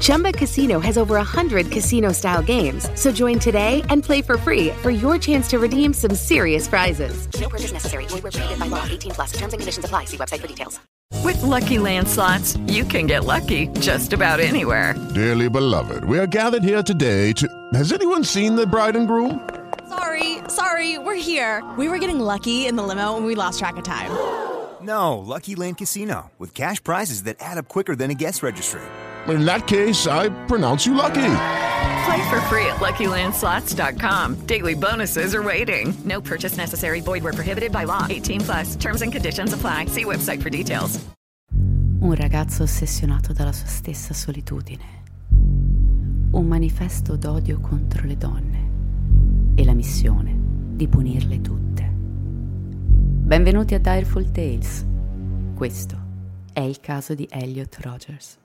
Chumba Casino has over 100 casino style games. So join today and play for free for your chance to redeem some serious prizes. No purchase necessary. Void where prohibited by law. 18 plus. Terms and conditions apply. See website for details. With Lucky Land slots, you can get lucky just about anywhere. Dearly beloved, we are gathered here today to. Has anyone seen the bride and groom? Sorry, sorry, we're here. We were getting lucky in the limo and we lost track of time. No, Lucky Land Casino, with cash prizes that add up quicker than a guest registry. In that case, I pronounce you lucky. Play for free at LuckyLandSlots.com. Daily bonuses are waiting. No purchase necessary. Void where prohibited by law. 18 plus. Terms and conditions apply. See website for details. Un ragazzo ossessionato dalla sua stessa solitudine. Un manifesto d'odio contro le donne. E la missione di punirle tutte. Benvenuti a Direful Tales. Questo è il caso di Elliot Rogers.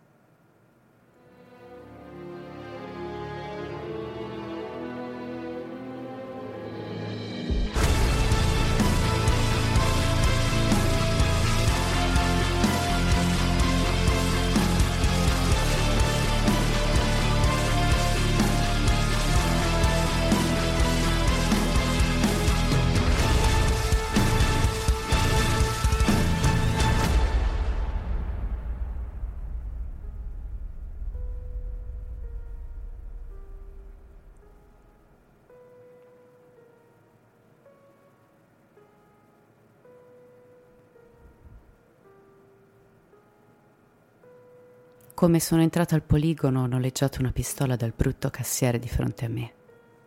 Come sono entrato al poligono ho noleggiato una pistola dal brutto cassiere di fronte a me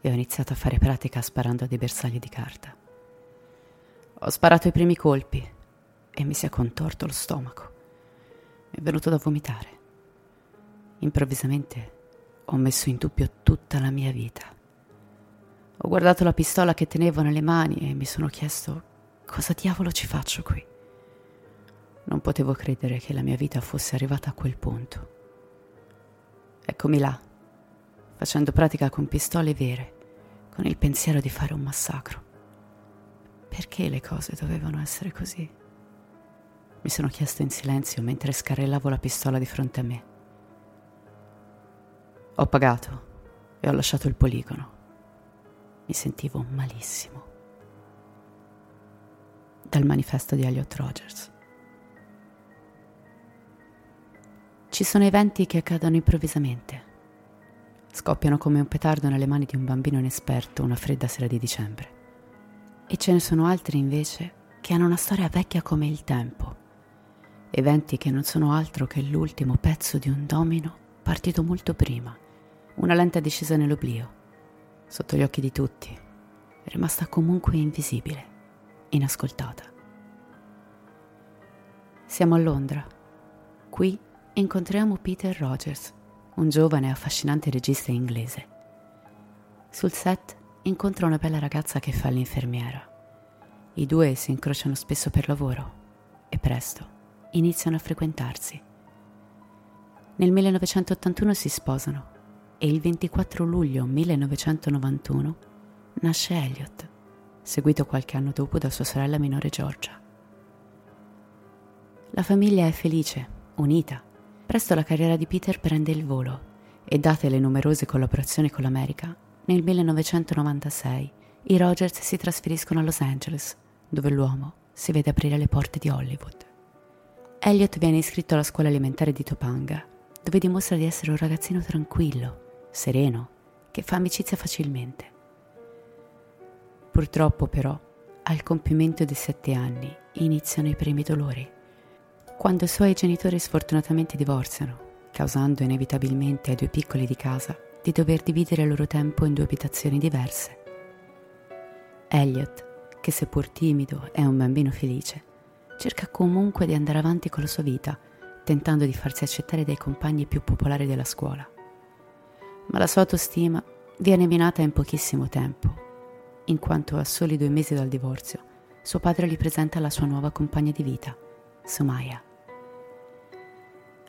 e ho iniziato a fare pratica sparando a dei bersagli di carta. Ho sparato i primi colpi e mi si è contorto lo stomaco. Mi è venuto da vomitare. Improvvisamente ho messo in dubbio tutta la mia vita. Ho guardato la pistola che tenevo nelle mani e mi sono chiesto cosa diavolo ci faccio qui. Non potevo credere che la mia vita fosse arrivata a quel punto. Eccomi là, facendo pratica con pistole vere, con il pensiero di fare un massacro. Perché le cose dovevano essere così? Mi sono chiesto in silenzio mentre scarrellavo la pistola di fronte a me. Ho pagato e ho lasciato il poligono. Mi sentivo malissimo. Dal manifesto di Elliot Rogers. Ci sono eventi che accadono improvvisamente. Scoppiano come un petardo nelle mani di un bambino inesperto una fredda sera di dicembre. E ce ne sono altri invece che hanno una storia vecchia come il tempo. Eventi che non sono altro che l'ultimo pezzo di un domino partito molto prima. Una lenta discesa nell'oblio, sotto gli occhi di tutti, rimasta comunque invisibile, inascoltata. Siamo a Londra. Qui incontriamo Peter Rogers, un giovane e affascinante regista inglese. Sul set incontra una bella ragazza che fa l'infermiera. I due si incrociano spesso per lavoro e presto iniziano a frequentarsi. Nel 1981 si sposano e il 24 luglio 1991 nasce Elliot, seguito qualche anno dopo da sua sorella minore Georgia. La famiglia è felice, unita. Presto la carriera di Peter prende il volo e date le numerose collaborazioni con l'America, nel 1996 i Rogers si trasferiscono a Los Angeles, dove l'uomo si vede aprire le porte di Hollywood. Elliot viene iscritto alla scuola elementare di Topanga, dove dimostra di essere un ragazzino tranquillo, sereno, che fa amicizia facilmente. Purtroppo però, al compimento dei sette anni, iniziano i primi dolori. Quando i suoi genitori sfortunatamente divorziano, causando inevitabilmente ai due piccoli di casa di dover dividere il loro tempo in due abitazioni diverse. Elliot, che seppur timido è un bambino felice, cerca comunque di andare avanti con la sua vita, tentando di farsi accettare dai compagni più popolari della scuola. Ma la sua autostima viene minata in pochissimo tempo, in quanto a soli due mesi dal divorzio, suo padre gli presenta la sua nuova compagna di vita, Sumaya.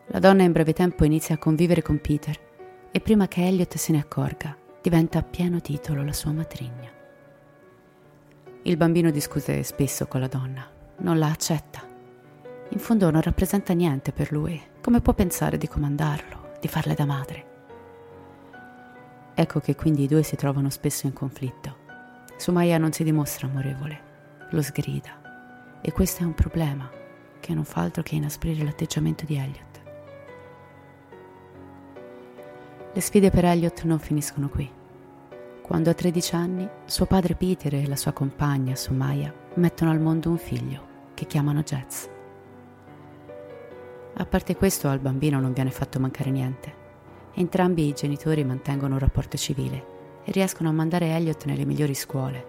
La donna in breve tempo inizia a convivere con Peter e prima che Elliot se ne accorga diventa a pieno titolo la sua matrigna. Il bambino discute spesso con la donna, non la accetta. In fondo non rappresenta niente per lui, come può pensare di comandarlo, di farle da madre? Ecco che quindi i due si trovano spesso in conflitto. Sumaya non si dimostra amorevole, lo sgrida e questo è un problema che non fa altro che inasprire l'atteggiamento di Elliot. Le sfide per Elliot non finiscono qui. Quando ha 13 anni, suo padre Peter e la sua compagna Sumaya mettono al mondo un figlio che chiamano Jets. A parte questo, al bambino non viene fatto mancare niente. Entrambi i genitori mantengono un rapporto civile e riescono a mandare Elliot nelle migliori scuole,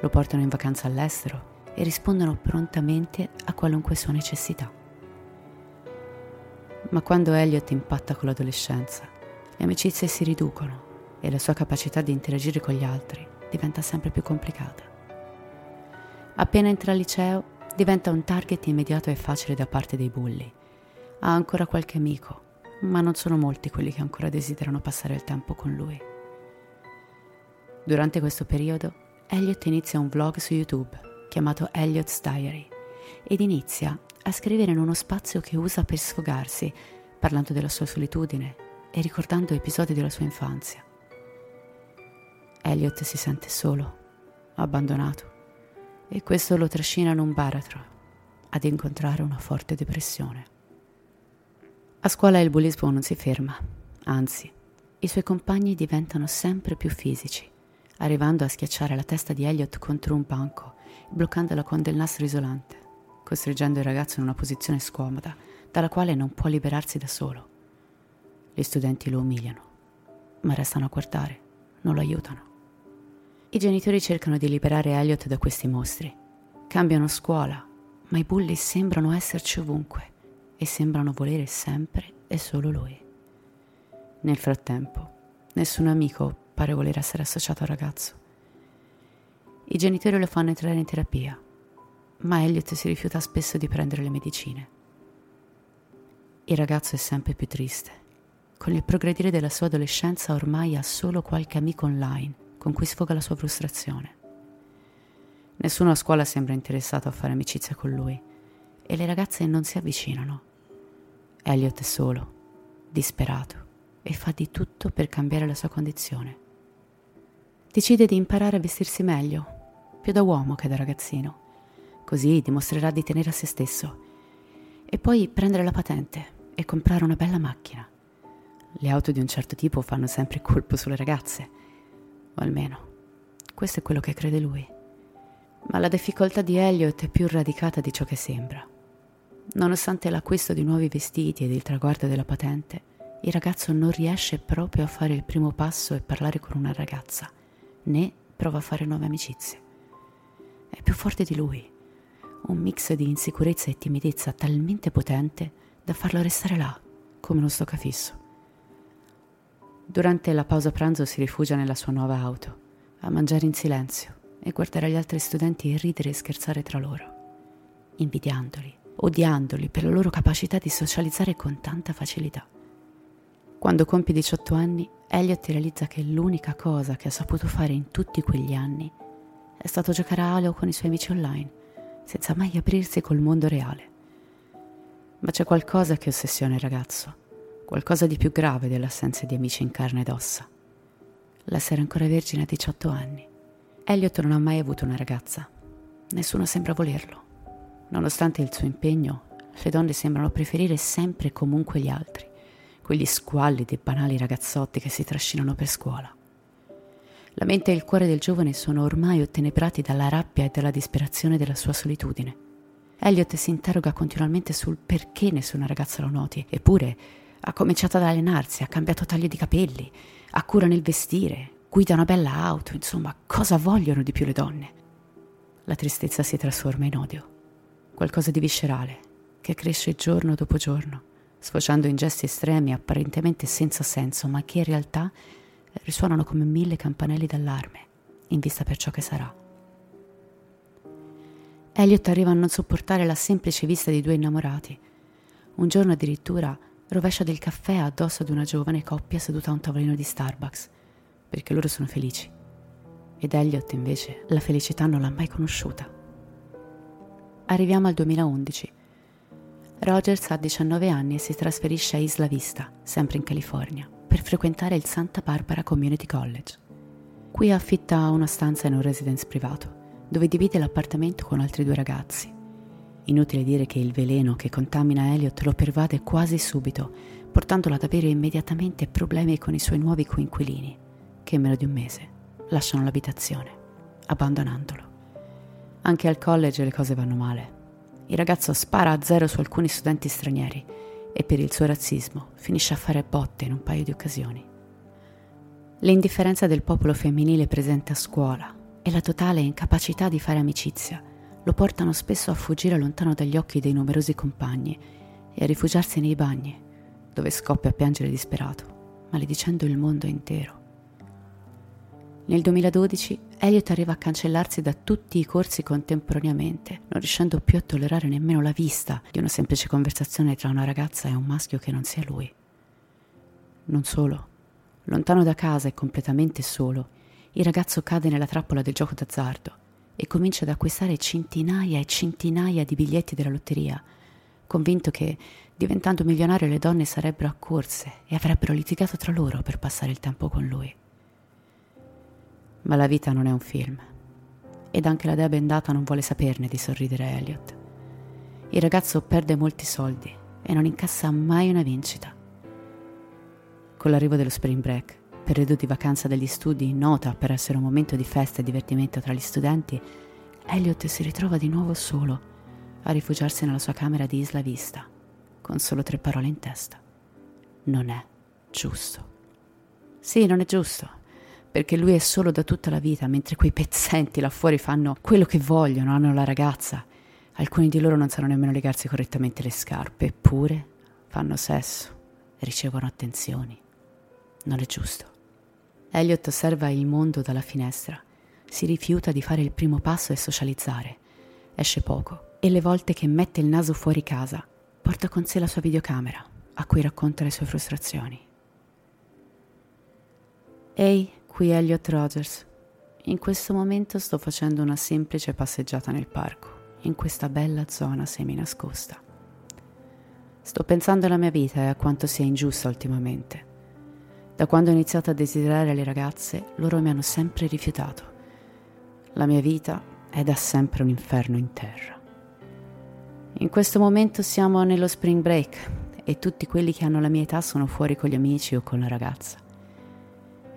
lo portano in vacanza all'estero e rispondono prontamente a qualunque sua necessità. Ma quando Elliot impatta con l'adolescenza, le amicizie si riducono e la sua capacità di interagire con gli altri diventa sempre più complicata. Appena entra al liceo, diventa un target immediato e facile da parte dei bulli. Ha ancora qualche amico, ma non sono molti quelli che ancora desiderano passare il tempo con lui. Durante questo periodo, Elliot inizia un vlog su YouTube chiamato Elliot's Diary ed inizia a scrivere in uno spazio che usa per sfogarsi, parlando della sua solitudine e ricordando episodi della sua infanzia. Elliot si sente solo, abbandonato, e questo lo trascina in un baratro ad incontrare una forte depressione. A scuola il bullismo non si ferma, anzi, i suoi compagni diventano sempre più fisici, arrivando a schiacciare la testa di Elliot contro un banco, bloccandolo con del nastro isolante, costringendo il ragazzo in una posizione scomoda, dalla quale non può liberarsi da solo. Gli studenti lo umiliano, ma restano a guardare, non lo aiutano. I genitori cercano di liberare Elliot da questi mostri. Cambiano scuola, ma i bulli sembrano esserci ovunque e sembrano volere sempre e solo lui. Nel frattempo, nessun amico pare voler essere associato al ragazzo. I genitori lo fanno entrare in terapia, ma Elliot si rifiuta spesso di prendere le medicine. Il ragazzo è sempre più triste con il progredire della sua adolescenza ormai ha solo qualche amico online con cui sfoga la sua frustrazione. Nessuno a scuola sembra interessato a fare amicizia con lui e le ragazze non si avvicinano. Elliot è solo, disperato e fa di tutto per cambiare la sua condizione. Decide di imparare a vestirsi meglio, più da uomo che da ragazzino. Così dimostrerà di tenere a se stesso. E poi prendere la patente e comprare una bella macchina. Le auto di un certo tipo fanno sempre colpo sulle ragazze, o almeno questo è quello che crede lui. Ma la difficoltà di Elliot è più radicata di ciò che sembra. Nonostante l'acquisto di nuovi vestiti ed il traguardo della patente, il ragazzo non riesce proprio a fare il primo passo e parlare con una ragazza, né prova a fare nuove amicizie. È più forte di lui, un mix di insicurezza e timidezza talmente potente da farlo restare là, come uno stoccafisso. Durante la pausa pranzo si rifugia nella sua nuova auto, a mangiare in silenzio e guardare gli altri studenti ridere e scherzare tra loro, invidiandoli, odiandoli per la loro capacità di socializzare con tanta facilità. Quando compie 18 anni, Elliot realizza che l'unica cosa che ha saputo fare in tutti quegli anni è stato giocare a Halo con i suoi amici online, senza mai aprirsi col mondo reale. Ma c'è qualcosa che ossessiona il ragazzo qualcosa di più grave dell'assenza di amici in carne ed ossa. L'essere ancora vergine a 18 anni. Elliot non ha mai avuto una ragazza. Nessuno sembra volerlo. Nonostante il suo impegno, le donne sembrano preferire sempre e comunque gli altri, quegli squallidi e banali ragazzotti che si trascinano per scuola. La mente e il cuore del giovane sono ormai ottenebrati dalla rabbia e dalla disperazione della sua solitudine. Elliot si interroga continuamente sul perché nessuna ragazza lo noti, eppure ha cominciato ad allenarsi, ha cambiato taglio di capelli, ha cura nel vestire, guida una bella auto, insomma, cosa vogliono di più le donne? La tristezza si trasforma in odio, qualcosa di viscerale, che cresce giorno dopo giorno, sfociando in gesti estremi apparentemente senza senso, ma che in realtà risuonano come mille campanelli d'allarme, in vista per ciò che sarà. Elliot arriva a non sopportare la semplice vista di due innamorati. Un giorno addirittura rovescia del caffè addosso ad una giovane coppia seduta a un tavolino di Starbucks, perché loro sono felici. Ed Elliot invece la felicità non l'ha mai conosciuta. Arriviamo al 2011. Rogers ha 19 anni e si trasferisce a Isla Vista, sempre in California, per frequentare il Santa Barbara Community College. Qui affitta una stanza in un residence privato, dove divide l'appartamento con altri due ragazzi. Inutile dire che il veleno che contamina Elliot lo pervade quasi subito, portandolo ad avere immediatamente problemi con i suoi nuovi coinquilini, che in meno di un mese lasciano l'abitazione, abbandonandolo. Anche al college le cose vanno male. Il ragazzo spara a zero su alcuni studenti stranieri e per il suo razzismo finisce a fare botte in un paio di occasioni. L'indifferenza del popolo femminile presente a scuola e la totale incapacità di fare amicizia lo portano spesso a fuggire lontano dagli occhi dei numerosi compagni e a rifugiarsi nei bagni, dove scoppia a piangere disperato, maledicendo il mondo intero. Nel 2012 Elliot arriva a cancellarsi da tutti i corsi contemporaneamente, non riuscendo più a tollerare nemmeno la vista di una semplice conversazione tra una ragazza e un maschio che non sia lui. Non solo, lontano da casa e completamente solo, il ragazzo cade nella trappola del gioco d'azzardo e comincia ad acquistare centinaia e centinaia di biglietti della lotteria, convinto che diventando milionario le donne sarebbero accorse e avrebbero litigato tra loro per passare il tempo con lui. Ma la vita non è un film. Ed anche la dea bendata non vuole saperne di sorridere a Elliot. Il ragazzo perde molti soldi e non incassa mai una vincita. Con l'arrivo dello spring break, periodo di vacanza degli studi nota per essere un momento di festa e divertimento tra gli studenti, Elliot si ritrova di nuovo solo a rifugiarsi nella sua camera di Isla Vista, con solo tre parole in testa. Non è giusto. Sì, non è giusto perché lui è solo da tutta la vita, mentre quei pezzenti là fuori fanno quello che vogliono, hanno la ragazza. Alcuni di loro non sanno nemmeno legarsi correttamente le scarpe, eppure fanno sesso, ricevono attenzioni. Non è giusto. Elliot osserva il mondo dalla finestra, si rifiuta di fare il primo passo e socializzare. Esce poco e le volte che mette il naso fuori casa, porta con sé la sua videocamera, a cui racconta le sue frustrazioni. Ehi, Qui Elliot Rogers. In questo momento sto facendo una semplice passeggiata nel parco, in questa bella zona semi-nascosta. Sto pensando alla mia vita e a quanto sia ingiusta ultimamente. Da quando ho iniziato a desiderare le ragazze, loro mi hanno sempre rifiutato. La mia vita è da sempre un inferno in terra. In questo momento siamo nello spring break e tutti quelli che hanno la mia età sono fuori con gli amici o con la ragazza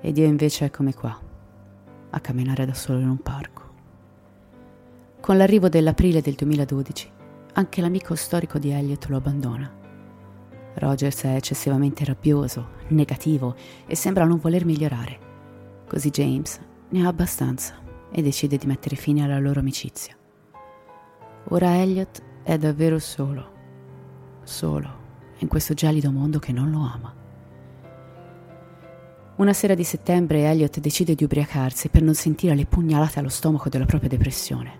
ed io invece eccomi qua, a camminare da solo in un parco. Con l'arrivo dell'aprile del 2012, anche l'amico storico di Elliot lo abbandona. Rogers è eccessivamente rabbioso, negativo e sembra non voler migliorare. Così James ne ha abbastanza e decide di mettere fine alla loro amicizia. Ora Elliot è davvero solo, solo in questo gelido mondo che non lo ama. Una sera di settembre Elliot decide di ubriacarsi per non sentire le pugnalate allo stomaco della propria depressione,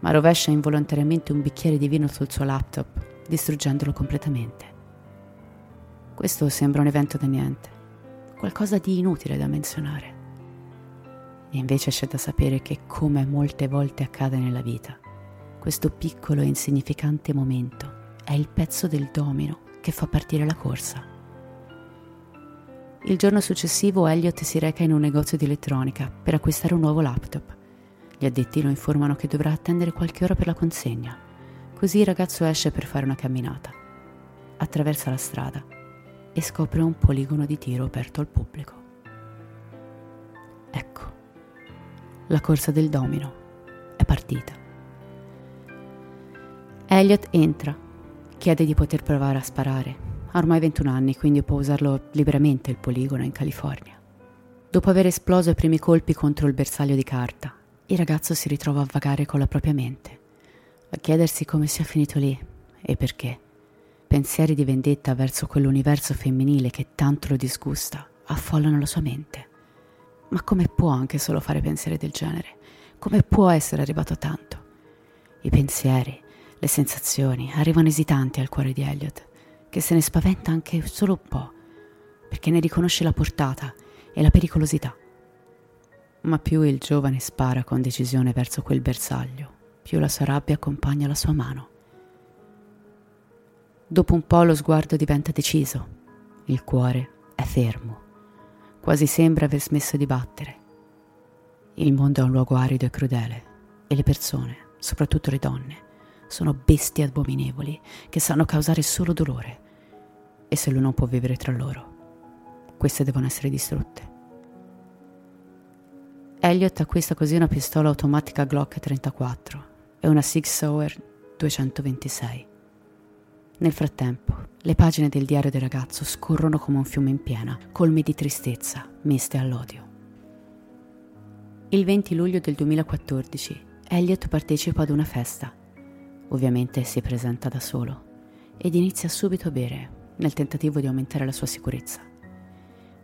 ma rovescia involontariamente un bicchiere di vino sul suo laptop, distruggendolo completamente. Questo sembra un evento da niente, qualcosa di inutile da menzionare. E invece c'è da sapere che, come molte volte accade nella vita, questo piccolo e insignificante momento è il pezzo del domino che fa partire la corsa. Il giorno successivo Elliot si reca in un negozio di elettronica per acquistare un nuovo laptop. Gli addetti lo informano che dovrà attendere qualche ora per la consegna. Così il ragazzo esce per fare una camminata. Attraversa la strada e scopre un poligono di tiro aperto al pubblico. Ecco, la corsa del domino è partita. Elliot entra, chiede di poter provare a sparare ha ormai 21 anni, quindi può usarlo liberamente il poligono in California. Dopo aver esploso i primi colpi contro il bersaglio di carta, il ragazzo si ritrova a vagare con la propria mente, a chiedersi come sia finito lì e perché. Pensieri di vendetta verso quell'universo femminile che tanto lo disgusta affollano la sua mente. Ma come può anche solo fare pensieri del genere? Come può essere arrivato tanto? I pensieri, le sensazioni arrivano esitanti al cuore di Elliot, che se ne spaventa anche solo un po', perché ne riconosce la portata e la pericolosità. Ma più il giovane spara con decisione verso quel bersaglio, più la sua rabbia accompagna la sua mano. Dopo un po' lo sguardo diventa deciso, il cuore è fermo, quasi sembra aver smesso di battere. Il mondo è un luogo arido e crudele e le persone, soprattutto le donne, sono bestie abominevoli che sanno causare solo dolore. E se lui non può vivere tra loro, queste devono essere distrutte. Elliot acquista così una pistola automatica Glock 34 e una Sig Sauer 226. Nel frattempo, le pagine del diario del ragazzo scorrono come un fiume in piena, colmi di tristezza, miste all'odio. Il 20 luglio del 2014, Elliot partecipa ad una festa. Ovviamente si presenta da solo ed inizia subito a bere, nel tentativo di aumentare la sua sicurezza.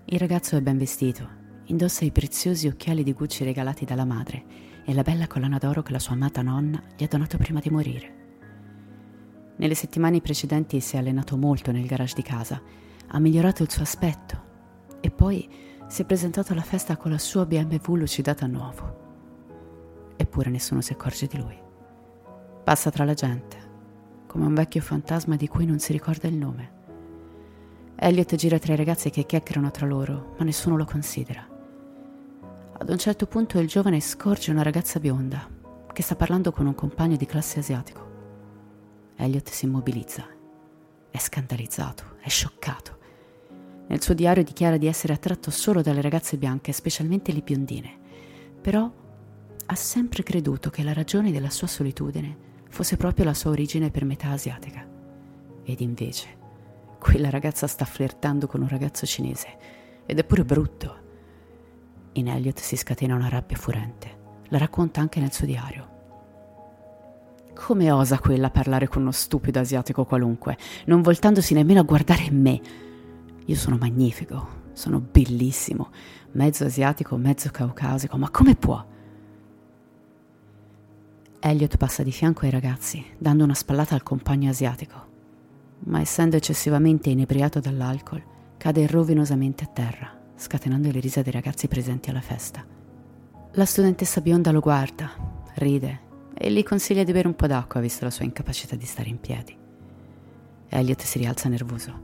Il ragazzo è ben vestito, indossa i preziosi occhiali di Gucci regalati dalla madre e la bella collana d'oro che la sua amata nonna gli ha donato prima di morire. Nelle settimane precedenti si è allenato molto nel garage di casa, ha migliorato il suo aspetto e poi si è presentato alla festa con la sua BMW lucidata a nuovo. Eppure nessuno si accorge di lui. Passa tra la gente, come un vecchio fantasma di cui non si ricorda il nome. Elliot gira tra i ragazzi che chiacchierano tra loro, ma nessuno lo considera. Ad un certo punto il giovane scorge una ragazza bionda che sta parlando con un compagno di classe asiatico. Elliot si immobilizza. È scandalizzato, è scioccato. Nel suo diario dichiara di essere attratto solo dalle ragazze bianche, specialmente le biondine. Però ha sempre creduto che la ragione della sua solitudine fosse proprio la sua origine per metà asiatica. Ed invece, quella ragazza sta flirtando con un ragazzo cinese. Ed è pure brutto. In Elliot si scatena una rabbia furente. La racconta anche nel suo diario. Come osa quella parlare con uno stupido asiatico qualunque, non voltandosi nemmeno a guardare me? Io sono magnifico, sono bellissimo, mezzo asiatico, mezzo caucasico, ma come può? Elliot passa di fianco ai ragazzi, dando una spallata al compagno asiatico, ma essendo eccessivamente inebriato dall'alcol, cade rovinosamente a terra scatenando le risa dei ragazzi presenti alla festa. La studentessa bionda lo guarda, ride e gli consiglia di bere un po' d'acqua visto la sua incapacità di stare in piedi. Elliot si rialza nervoso,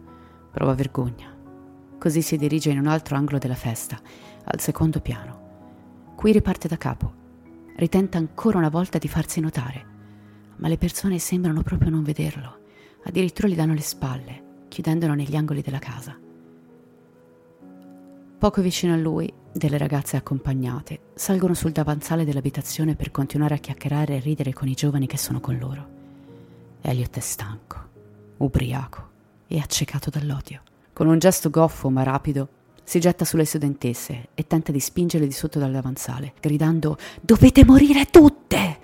prova vergogna. Così si dirige in un altro angolo della festa, al secondo piano. Qui riparte da capo. Ritenta ancora una volta di farsi notare, ma le persone sembrano proprio non vederlo. Addirittura gli danno le spalle, chiudendolo negli angoli della casa. Poco vicino a lui, delle ragazze accompagnate salgono sul davanzale dell'abitazione per continuare a chiacchierare e ridere con i giovani che sono con loro. Elliot è stanco, ubriaco e accecato dall'odio. Con un gesto goffo ma rapido si getta sulle studentesse e tenta di spingerle di sotto dal davanzale, gridando Dovete morire tutte!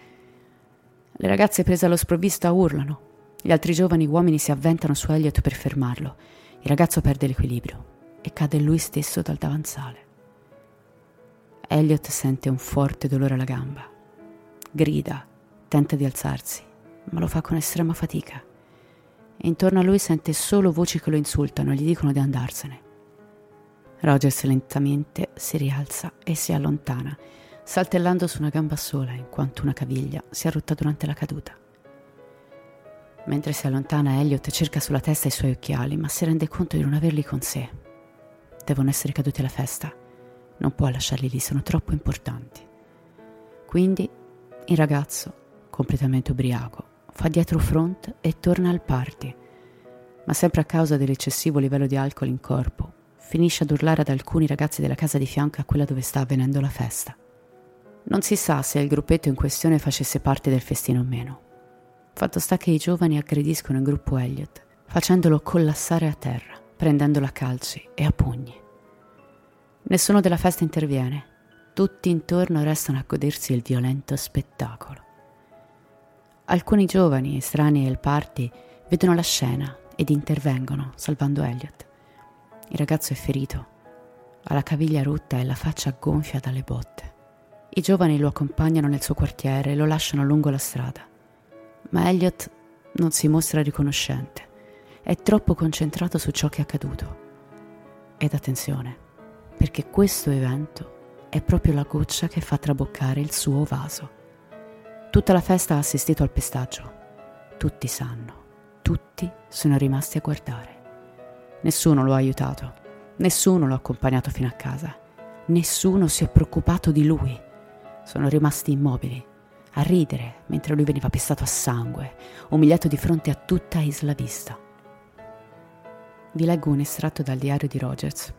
Le ragazze prese allo sprovvisto urlano. Gli altri giovani uomini si avventano su Elliot per fermarlo. Il ragazzo perde l'equilibrio e cade lui stesso dal davanzale. Elliot sente un forte dolore alla gamba. Grida, tenta di alzarsi, ma lo fa con estrema fatica. E intorno a lui sente solo voci che lo insultano e gli dicono di andarsene. Rogers lentamente si rialza e si allontana, saltellando su una gamba sola in quanto una caviglia si è rotta durante la caduta. Mentre si allontana, Elliot cerca sulla testa i suoi occhiali, ma si rende conto di non averli con sé devono essere caduti alla festa. Non può lasciarli lì, sono troppo importanti. Quindi il ragazzo, completamente ubriaco, fa dietro front e torna al party, ma sempre a causa dell'eccessivo livello di alcol in corpo, finisce ad urlare ad alcuni ragazzi della casa di fianco a quella dove sta avvenendo la festa. Non si sa se il gruppetto in questione facesse parte del festino o meno. Fatto sta che i giovani aggrediscono il gruppo Elliot, facendolo collassare a terra prendendolo a calci e a pugni. Nessuno della festa interviene, tutti intorno restano a godersi il violento spettacolo. Alcuni giovani estranei al party vedono la scena ed intervengono, salvando Elliot. Il ragazzo è ferito, ha la caviglia rotta e la faccia gonfia dalle botte. I giovani lo accompagnano nel suo quartiere e lo lasciano lungo la strada. Ma Elliot non si mostra riconoscente. È troppo concentrato su ciò che è accaduto. Ed attenzione, perché questo evento è proprio la goccia che fa traboccare il suo vaso. Tutta la festa ha assistito al pestaggio. Tutti sanno, tutti sono rimasti a guardare. Nessuno lo ha aiutato, nessuno lo ha accompagnato fino a casa, nessuno si è preoccupato di lui. Sono rimasti immobili, a ridere mentre lui veniva pestato a sangue, umiliato di fronte a tutta Isla Vista. Vi leggo un estratto dal diario di Rogers.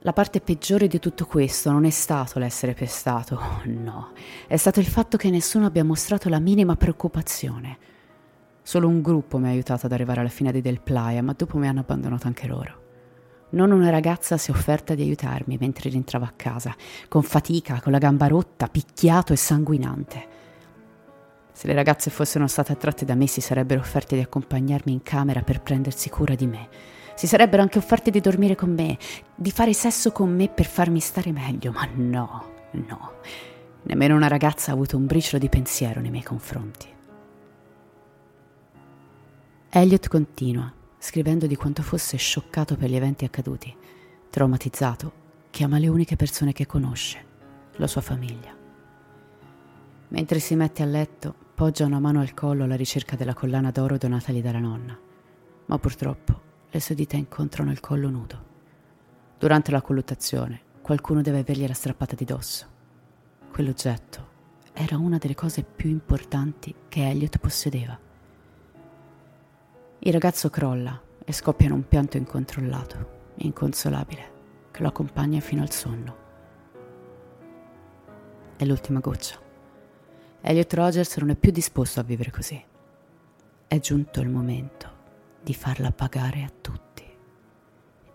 La parte peggiore di tutto questo non è stato l'essere pestato, no, è stato il fatto che nessuno abbia mostrato la minima preoccupazione. Solo un gruppo mi ha aiutato ad arrivare alla fine di Del Playa, ma dopo mi hanno abbandonato anche loro. Non una ragazza si è offerta di aiutarmi mentre rientravo a casa, con fatica, con la gamba rotta, picchiato e sanguinante. Se le ragazze fossero state attratte da me si sarebbero offerte di accompagnarmi in camera per prendersi cura di me. Si sarebbero anche offerte di dormire con me, di fare sesso con me per farmi stare meglio, ma no, no. Nemmeno una ragazza ha avuto un briciolo di pensiero nei miei confronti. Elliot continua scrivendo di quanto fosse scioccato per gli eventi accaduti, traumatizzato, chiama le uniche persone che conosce, la sua famiglia. Mentre si mette a letto, poggia una mano al collo alla ricerca della collana d'oro donatagli dalla nonna, ma purtroppo le sue dita incontrano il collo nudo. Durante la colluttazione, qualcuno deve avergliela strappata di dosso. Quell'oggetto era una delle cose più importanti che Elliot possedeva. Il ragazzo crolla e scoppia in un pianto incontrollato, inconsolabile, che lo accompagna fino al sonno. È l'ultima goccia. Elliot Rogers non è più disposto a vivere così. È giunto il momento di farla pagare a tutti.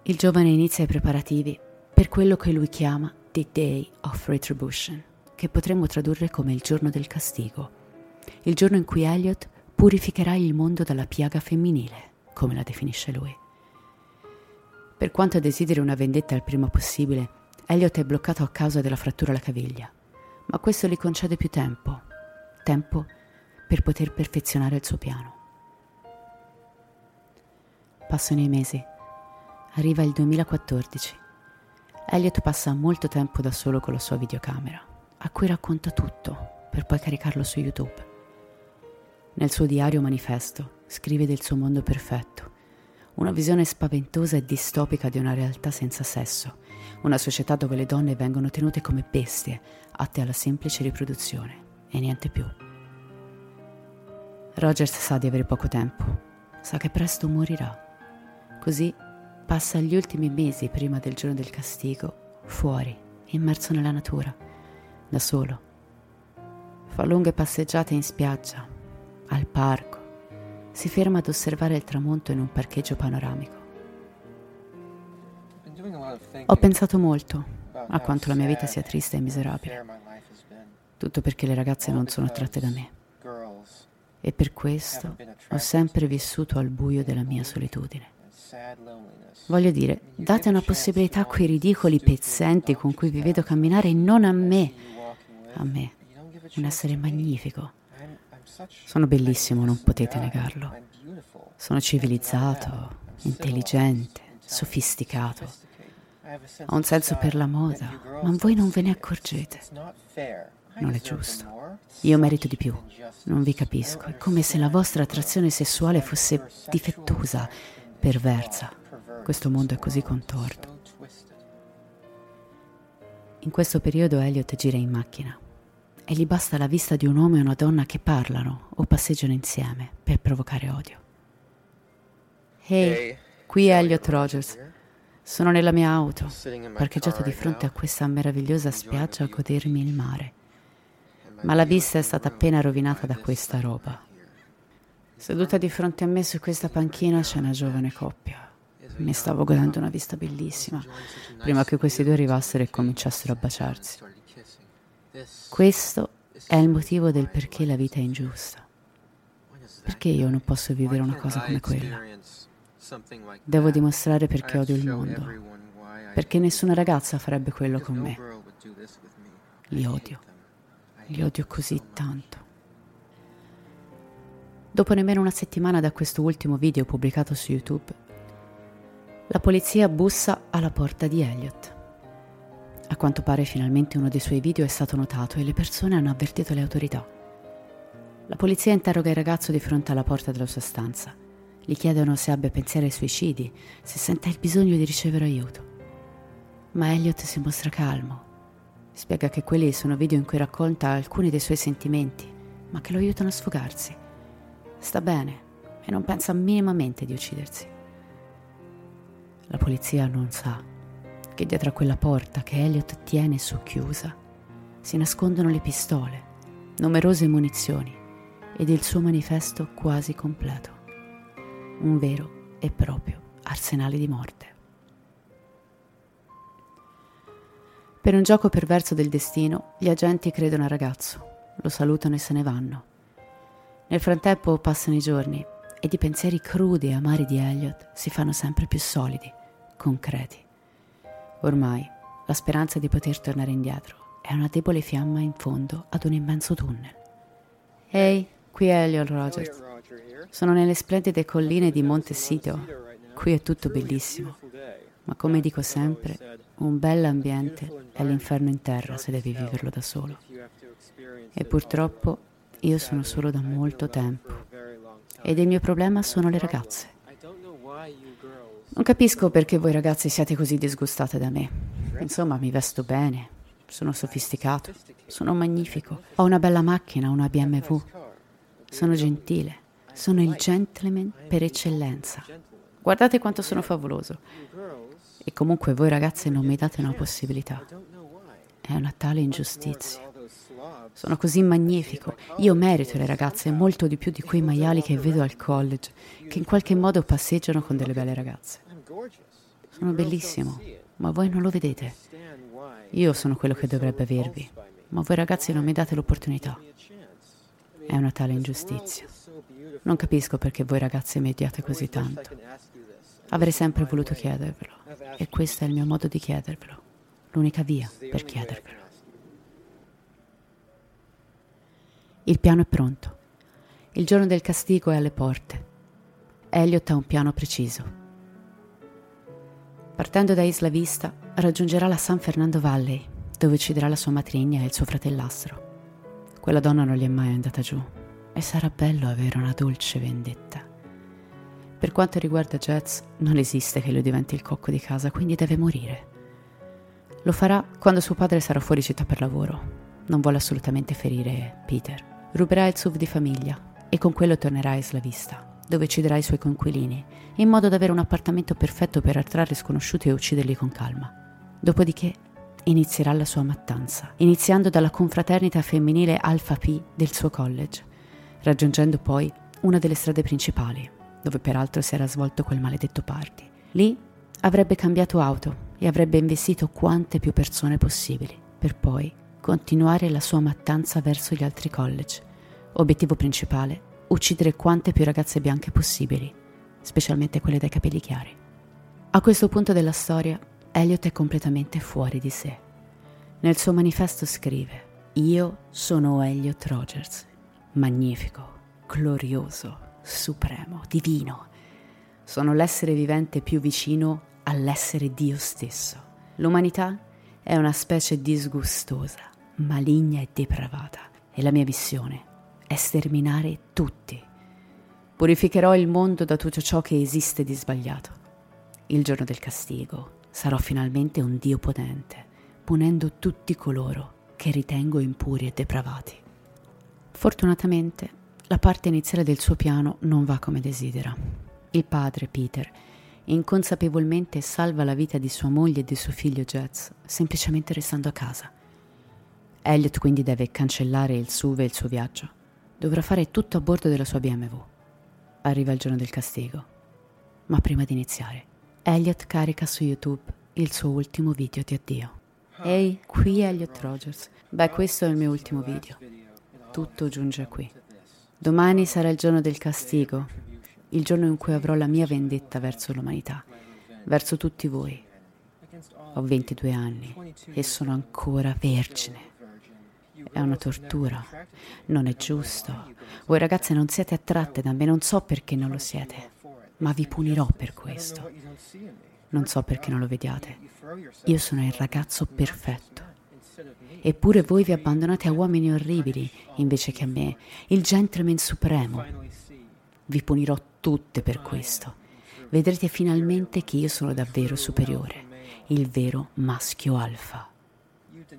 Il giovane inizia i preparativi per quello che lui chiama The Day of Retribution, che potremmo tradurre come il giorno del castigo, il giorno in cui Elliot purificherai il mondo dalla piaga femminile, come la definisce lui. Per quanto desideri una vendetta il prima possibile, Elliot è bloccato a causa della frattura alla caviglia, ma questo gli concede più tempo, tempo per poter perfezionare il suo piano. Passano i mesi. Arriva il 2014. Elliot passa molto tempo da solo con la sua videocamera, a cui racconta tutto per poi caricarlo su YouTube. Nel suo diario manifesto scrive del suo mondo perfetto, una visione spaventosa e distopica di una realtà senza sesso, una società dove le donne vengono tenute come bestie, atte alla semplice riproduzione e niente più. Rogers sa di avere poco tempo, sa che presto morirà. Così passa gli ultimi mesi prima del giorno del castigo, fuori, immerso nella natura, da solo. Fa lunghe passeggiate in spiaggia, al parco. Si ferma ad osservare il tramonto in un parcheggio panoramico. Ho pensato molto a quanto la mia vita sia triste e miserabile. Tutto perché le ragazze non sono attratte da me. E per questo ho sempre vissuto al buio della mia solitudine. Voglio dire, date una possibilità a quei ridicoli pezzenti con cui vi vedo camminare e non a me. A me, un essere magnifico, sono bellissimo, non potete negarlo. Sono civilizzato, intelligente, sofisticato. Ho un senso per la moda, ma voi non ve ne accorgete. Non è giusto. Io merito di più. Non vi capisco. È come se la vostra attrazione sessuale fosse difettosa, perversa. Questo mondo è così contorto. In questo periodo Elliot gira in macchina e gli basta la vista di un uomo e una donna che parlano o passeggiano insieme per provocare odio. Ehi, qui è Elliot Rogers. Sono nella mia auto, parcheggiato di fronte a questa meravigliosa spiaggia a godermi il mare. Ma la vista è stata appena rovinata da questa roba. Seduta di fronte a me su questa panchina c'è una giovane coppia. Mi stavo godendo una vista bellissima, prima che questi due arrivassero e cominciassero a baciarsi. Questo è il motivo del perché la vita è ingiusta. Perché io non posso vivere una cosa come quella? Devo dimostrare perché odio il mondo. Perché nessuna ragazza farebbe quello con me. Li odio. Li odio così tanto. Dopo nemmeno una settimana da questo ultimo video pubblicato su YouTube, la polizia bussa alla porta di Elliot. A quanto pare finalmente uno dei suoi video è stato notato e le persone hanno avvertito le autorità. La polizia interroga il ragazzo di fronte alla porta della sua stanza. Gli chiedono se abbia pensieri ai suicidi, se sente il bisogno di ricevere aiuto. Ma Elliot si mostra calmo. Spiega che quelli sono video in cui racconta alcuni dei suoi sentimenti, ma che lo aiutano a sfogarsi. Sta bene e non pensa minimamente di uccidersi. La polizia non sa che dietro a quella porta che Elliot tiene socchiusa si nascondono le pistole, numerose munizioni ed il suo manifesto quasi completo un vero e proprio arsenale di morte. Per un gioco perverso del destino, gli agenti credono al ragazzo, lo salutano e se ne vanno. Nel frattempo passano i giorni ed i pensieri crudi e amari di Elliot si fanno sempre più solidi, concreti. Ormai la speranza di poter tornare indietro è una debole fiamma in fondo ad un immenso tunnel. Ehi, qui è Elliot Rogers. Sono nelle splendide colline di Monte Sito. Qui è tutto bellissimo. Ma come dico sempre, un bell'ambiente è l'inferno in terra se devi viverlo da solo. E purtroppo io sono solo da molto tempo. Ed il mio problema sono le ragazze. Non capisco perché voi ragazzi siate così disgustate da me. Insomma, mi vesto bene, sono sofisticato, sono magnifico, ho una bella macchina, una BMW, sono gentile. Sono il gentleman per eccellenza. Guardate quanto sono favoloso. E comunque voi ragazze non mi date una possibilità. È una tale ingiustizia. Sono così magnifico. Io merito le ragazze molto di più di quei maiali che vedo al college, che in qualche modo passeggiano con delle belle ragazze. Sono bellissimo, ma voi non lo vedete. Io sono quello che dovrebbe avervi, ma voi ragazzi non mi date l'opportunità. È una tale ingiustizia. Non capisco perché voi ragazze mi odiate così tanto. Avrei sempre voluto chiedervelo e questo è il mio modo di chiedervelo, l'unica via per chiedervelo. Il piano è pronto. Il giorno del castigo è alle porte. Elliot ha un piano preciso. Partendo da Isla Vista, raggiungerà la San Fernando Valley, dove ucciderà la sua matrigna e il suo fratellastro. Quella donna non gli è mai andata giù e sarà bello avere una dolce vendetta. Per quanto riguarda Jets, non esiste che lui diventi il cocco di casa, quindi deve morire. Lo farà quando suo padre sarà fuori città per lavoro. Non vuole assolutamente ferire Peter. Ruberà il SUV di famiglia e con quello tornerà a Isla Vista, dove ucciderà i suoi conquilini, in modo da avere un appartamento perfetto per attrarre sconosciuti e ucciderli con calma. Dopodiché inizierà la sua mattanza, iniziando dalla confraternita femminile Alpha P del suo college, raggiungendo poi una delle strade principali, dove peraltro si era svolto quel maledetto party. Lì avrebbe cambiato auto e avrebbe investito quante più persone possibili, per poi continuare la sua mattanza verso gli altri college. Obiettivo principale, uccidere quante più ragazze bianche possibili, specialmente quelle dai capelli chiari. A questo punto della storia, Elliot è completamente fuori di sé. Nel suo manifesto scrive: Io sono Elliot Rogers magnifico, glorioso, supremo, divino. Sono l'essere vivente più vicino all'essere Dio stesso. L'umanità è una specie disgustosa, maligna e depravata e la mia missione è sterminare tutti. Purificherò il mondo da tutto ciò che esiste di sbagliato. Il giorno del castigo sarò finalmente un Dio potente, punendo tutti coloro che ritengo impuri e depravati. Fortunatamente, la parte iniziale del suo piano non va come desidera. Il padre, Peter, inconsapevolmente salva la vita di sua moglie e di suo figlio Jets, semplicemente restando a casa. Elliot quindi deve cancellare il SUV e il suo viaggio. Dovrà fare tutto a bordo della sua BMW. Arriva il giorno del castigo. Ma prima di iniziare, Elliot carica su YouTube il suo ultimo video di addio. Ehi, qui è Elliot Rogers. Beh, questo è il mio ultimo video tutto giunge qui. Domani sarà il giorno del castigo, il giorno in cui avrò la mia vendetta verso l'umanità, verso tutti voi. Ho 22 anni e sono ancora vergine. È una tortura. Non è giusto. Voi ragazze non siete attratte da me, non so perché non lo siete, ma vi punirò per questo. Non so perché non lo vediate. Io sono il ragazzo perfetto. Eppure voi vi abbandonate a uomini orribili invece che a me, il gentleman supremo. Vi punirò tutte per questo. Vedrete finalmente che io sono davvero superiore, il vero maschio alfa.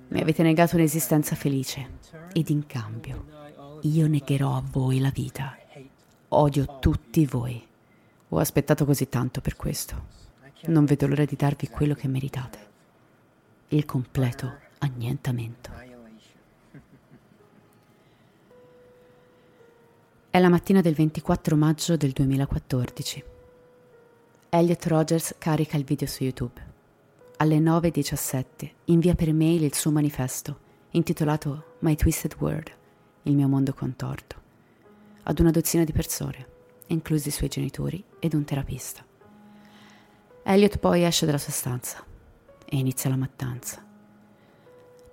Mi avete negato un'esistenza felice ed in cambio io negherò a voi la vita. Odio tutti voi. Ho aspettato così tanto per questo. Non vedo l'ora di darvi quello che meritate. Il completo annientamento. È la mattina del 24 maggio del 2014. Elliot Rogers carica il video su YouTube. Alle 9.17 invia per mail il suo manifesto, intitolato My Twisted World, il mio mondo contorto, ad una dozzina di persone, inclusi i suoi genitori ed un terapista. Elliot poi esce dalla sua stanza e inizia la mattanza.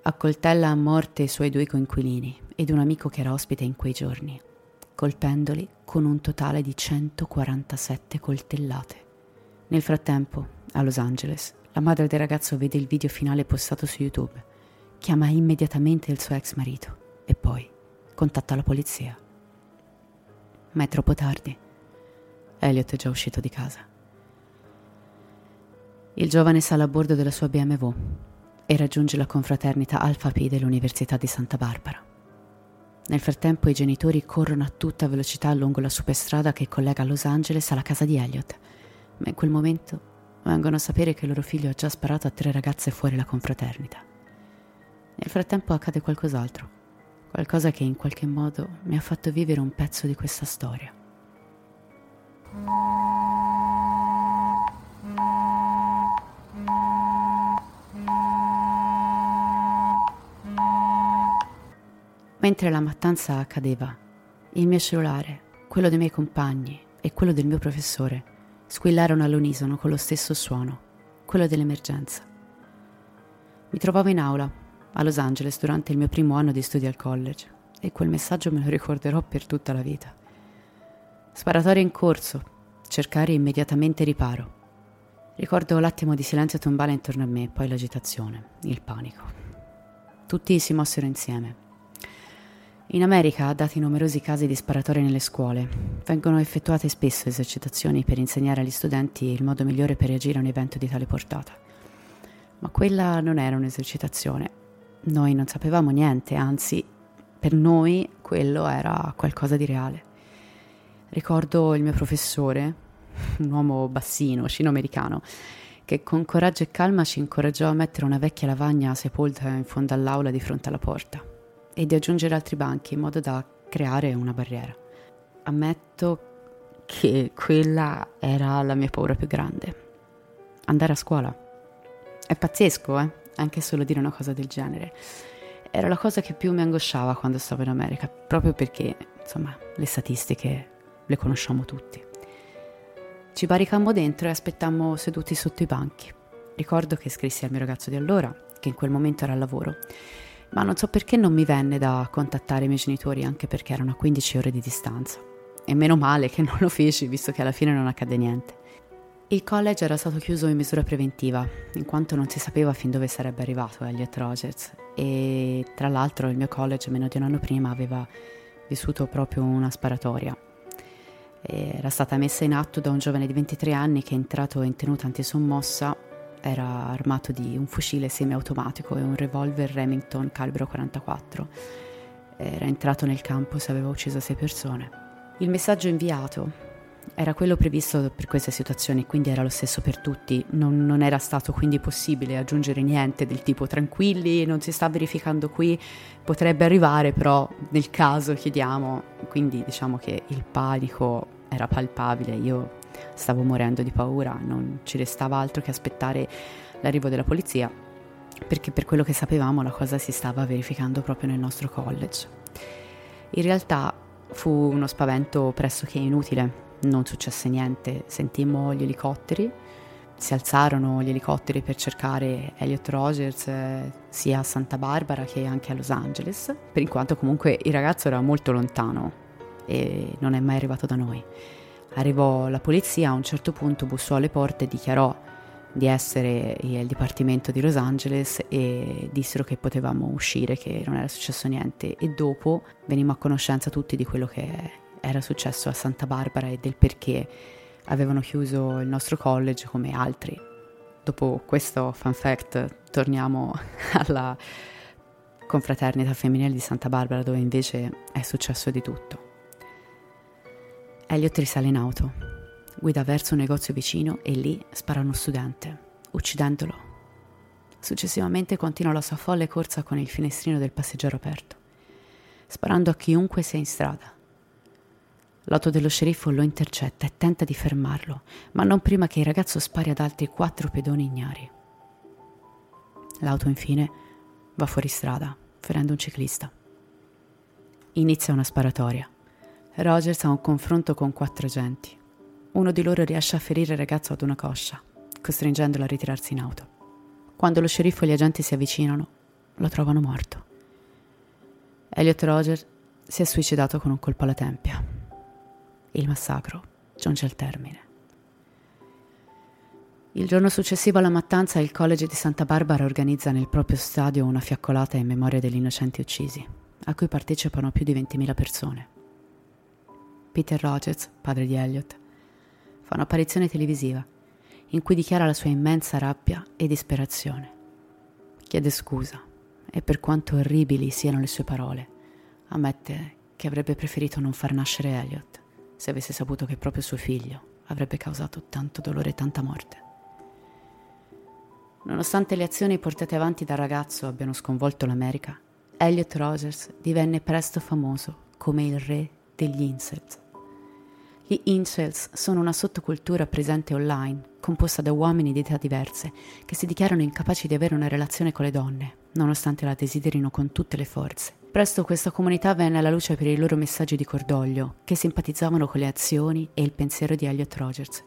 Accoltella a morte i suoi due coinquilini ed un amico che era ospite in quei giorni, colpendoli con un totale di 147 coltellate. Nel frattempo, a Los Angeles, la madre del ragazzo vede il video finale postato su YouTube, chiama immediatamente il suo ex marito e poi contatta la polizia. Ma è troppo tardi. Elliot è già uscito di casa. Il giovane sale a bordo della sua BMW e raggiunge la confraternita Alpha P dell'Università di Santa Barbara. Nel frattempo i genitori corrono a tutta velocità lungo la superstrada che collega Los Angeles alla casa di Elliot, ma in quel momento vengono a sapere che il loro figlio ha già sparato a tre ragazze fuori la confraternita. Nel frattempo accade qualcos'altro, qualcosa che in qualche modo mi ha fatto vivere un pezzo di questa storia. Mentre la mattanza accadeva, il mio cellulare, quello dei miei compagni e quello del mio professore squillarono all'unisono con lo stesso suono, quello dell'emergenza. Mi trovavo in aula, a Los Angeles, durante il mio primo anno di studio al college, e quel messaggio me lo ricorderò per tutta la vita. Sparatoria in corso, cercare immediatamente riparo. Ricordo l'attimo di silenzio tombale intorno a me, poi l'agitazione, il panico. Tutti si mossero insieme in America, dati numerosi casi di sparatorie nelle scuole, vengono effettuate spesso esercitazioni per insegnare agli studenti il modo migliore per reagire a un evento di tale portata. Ma quella non era un'esercitazione. Noi non sapevamo niente, anzi, per noi quello era qualcosa di reale. Ricordo il mio professore, un uomo bassino, cino-americano, che con coraggio e calma ci incoraggiò a mettere una vecchia lavagna sepolta in fondo all'aula di fronte alla porta e di aggiungere altri banchi in modo da creare una barriera. Ammetto che quella era la mia paura più grande. Andare a scuola. È pazzesco, eh? Anche solo dire una cosa del genere. Era la cosa che più mi angosciava quando stavo in America, proprio perché, insomma, le statistiche le conosciamo tutti. Ci baricammo dentro e aspettammo seduti sotto i banchi. Ricordo che scrissi al mio ragazzo di allora, che in quel momento era al lavoro, ma non so perché non mi venne da contattare i miei genitori anche perché erano a 15 ore di distanza. E meno male che non lo feci, visto che alla fine non accadde niente. Il college era stato chiuso in misura preventiva, in quanto non si sapeva fin dove sarebbe arrivato Elliot Rogers e tra l'altro il mio college meno di un anno prima aveva vissuto proprio una sparatoria. Era stata messa in atto da un giovane di 23 anni che entrato in tenuta antisommossa era armato di un fucile semiautomatico e un revolver Remington calibro 44. Era entrato nel campo e aveva ucciso sei persone. Il messaggio inviato era quello previsto per queste situazioni, quindi era lo stesso per tutti. Non, non, era stato quindi possibile aggiungere niente del tipo tranquilli, non si sta verificando qui, potrebbe arrivare, però nel caso chiediamo. Quindi diciamo che il panico era palpabile. Io Stavo morendo di paura, non ci restava altro che aspettare l'arrivo della polizia, perché per quello che sapevamo la cosa si stava verificando proprio nel nostro college. In realtà fu uno spavento pressoché inutile, non successe niente, sentimmo gli elicotteri, si alzarono gli elicotteri per cercare Elliot Rogers eh, sia a Santa Barbara che anche a Los Angeles, per in quanto comunque il ragazzo era molto lontano e non è mai arrivato da noi. Arrivò la polizia, a un certo punto bussò alle porte e dichiarò di essere il Dipartimento di Los Angeles e dissero che potevamo uscire, che non era successo niente e dopo venimmo a conoscenza tutti di quello che era successo a Santa Barbara e del perché avevano chiuso il nostro college come altri. Dopo questo fun fact torniamo alla confraternita femminile di Santa Barbara dove invece è successo di tutto. Elliot risale in auto, guida verso un negozio vicino e lì spara uno studente, uccidendolo. Successivamente continua la sua folle corsa con il finestrino del passeggero aperto, sparando a chiunque sia in strada. L'auto dello sceriffo lo intercetta e tenta di fermarlo, ma non prima che il ragazzo spari ad altri quattro pedoni ignari. L'auto infine va fuori strada, ferendo un ciclista. Inizia una sparatoria. Rogers ha un confronto con quattro agenti. Uno di loro riesce a ferire il ragazzo ad una coscia, costringendolo a ritirarsi in auto. Quando lo sceriffo e gli agenti si avvicinano, lo trovano morto. Elliot Rogers si è suicidato con un colpo alla tempia il massacro giunge al termine. Il giorno successivo alla mattanza il College di Santa Barbara organizza nel proprio stadio una fiaccolata in memoria degli innocenti uccisi, a cui partecipano più di 20.000 persone. Peter Rogers, padre di Elliot, fa un'apparizione televisiva in cui dichiara la sua immensa rabbia e disperazione. Chiede scusa e per quanto orribili siano le sue parole, ammette che avrebbe preferito non far nascere Elliot se avesse saputo che proprio suo figlio avrebbe causato tanto dolore e tanta morte. Nonostante le azioni portate avanti dal ragazzo abbiano sconvolto l'America, Elliot Rogers divenne presto famoso come il re degli incels. Gli incels sono una sottocultura presente online, composta da uomini di età diverse, che si dichiarano incapaci di avere una relazione con le donne, nonostante la desiderino con tutte le forze. Presto questa comunità venne alla luce per i loro messaggi di cordoglio, che simpatizzavano con le azioni e il pensiero di Elliot Rogers.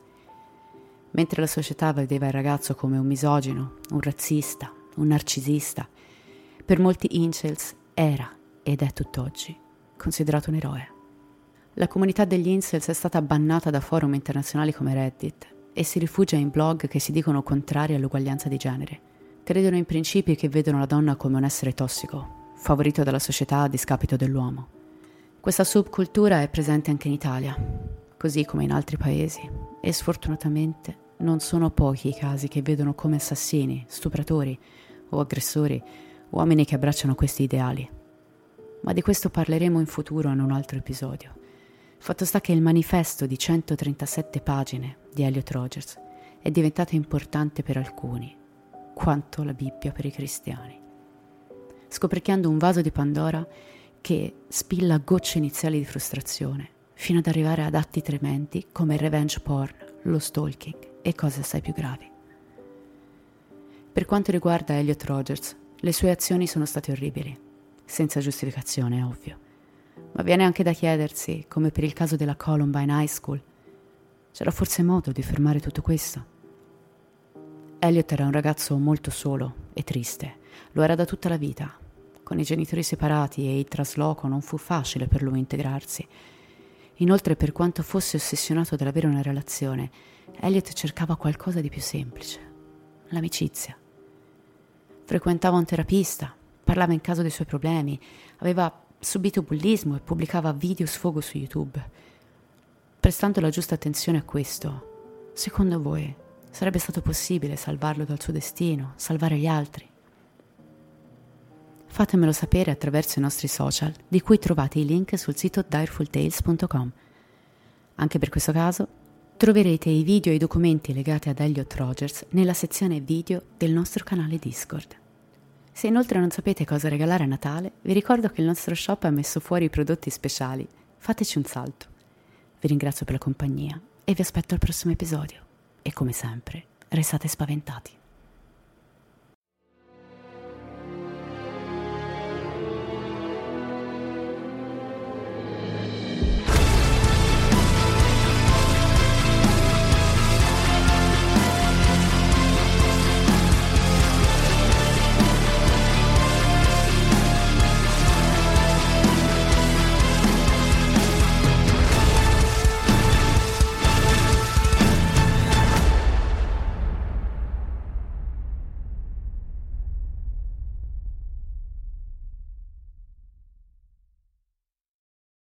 Mentre la società vedeva il ragazzo come un misogino, un razzista, un narcisista, per molti incels era, ed è tutt'oggi, considerato un eroe. La comunità degli incels è stata bannata da forum internazionali come Reddit e si rifugia in blog che si dicono contrari all'uguaglianza di genere. Credono in principi che vedono la donna come un essere tossico, favorito dalla società a discapito dell'uomo. Questa subcultura è presente anche in Italia, così come in altri paesi, e sfortunatamente non sono pochi i casi che vedono come assassini, stupratori o aggressori uomini che abbracciano questi ideali. Ma di questo parleremo in futuro in un altro episodio. Fatto sta che il manifesto di 137 pagine di Elliot Rogers è diventato importante per alcuni, quanto la Bibbia per i cristiani scoperchiando un vaso di Pandora che spilla gocce iniziali di frustrazione, fino ad arrivare ad atti tremendi come il revenge porn, lo stalking e cose assai più gravi. Per quanto riguarda Elliot Rogers, le sue azioni sono state orribili, senza giustificazione, ovvio. Ma viene anche da chiedersi, come per il caso della Columbine High School, c'era forse modo di fermare tutto questo? Elliot era un ragazzo molto solo e triste, lo era da tutta la vita. Con i genitori separati e il trasloco non fu facile per lui integrarsi. Inoltre, per quanto fosse ossessionato dall'avere una relazione, Elliot cercava qualcosa di più semplice, l'amicizia. Frequentava un terapista, parlava in caso dei suoi problemi, aveva subito bullismo e pubblicava video sfogo su YouTube. Prestando la giusta attenzione a questo, secondo voi Sarebbe stato possibile salvarlo dal suo destino, salvare gli altri. Fatemelo sapere attraverso i nostri social, di cui trovate i link sul sito direfultales.com. Anche per questo caso troverete i video e i documenti legati ad Elliot Rogers nella sezione video del nostro canale Discord. Se inoltre non sapete cosa regalare a Natale, vi ricordo che il nostro shop ha messo fuori i prodotti speciali. Fateci un salto. Vi ringrazio per la compagnia e vi aspetto al prossimo episodio e come sempre restate spaventati.